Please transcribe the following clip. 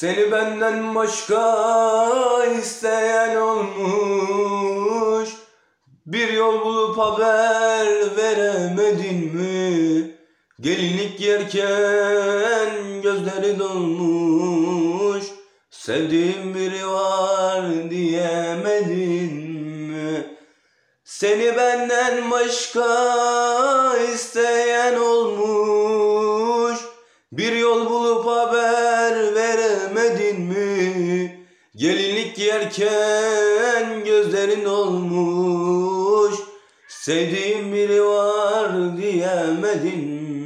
Seni benden başka isteyen olmuş Bir yol bulup haber veremedin mi? Gelinlik yerken gözleri dolmuş Sevdiğim biri var diyemedin mi? Seni benden başka isteyen olmuş Bir yol bulup haber mi? Gelinlik giyerken gözlerin olmuş Sevdiğim biri var diyemedin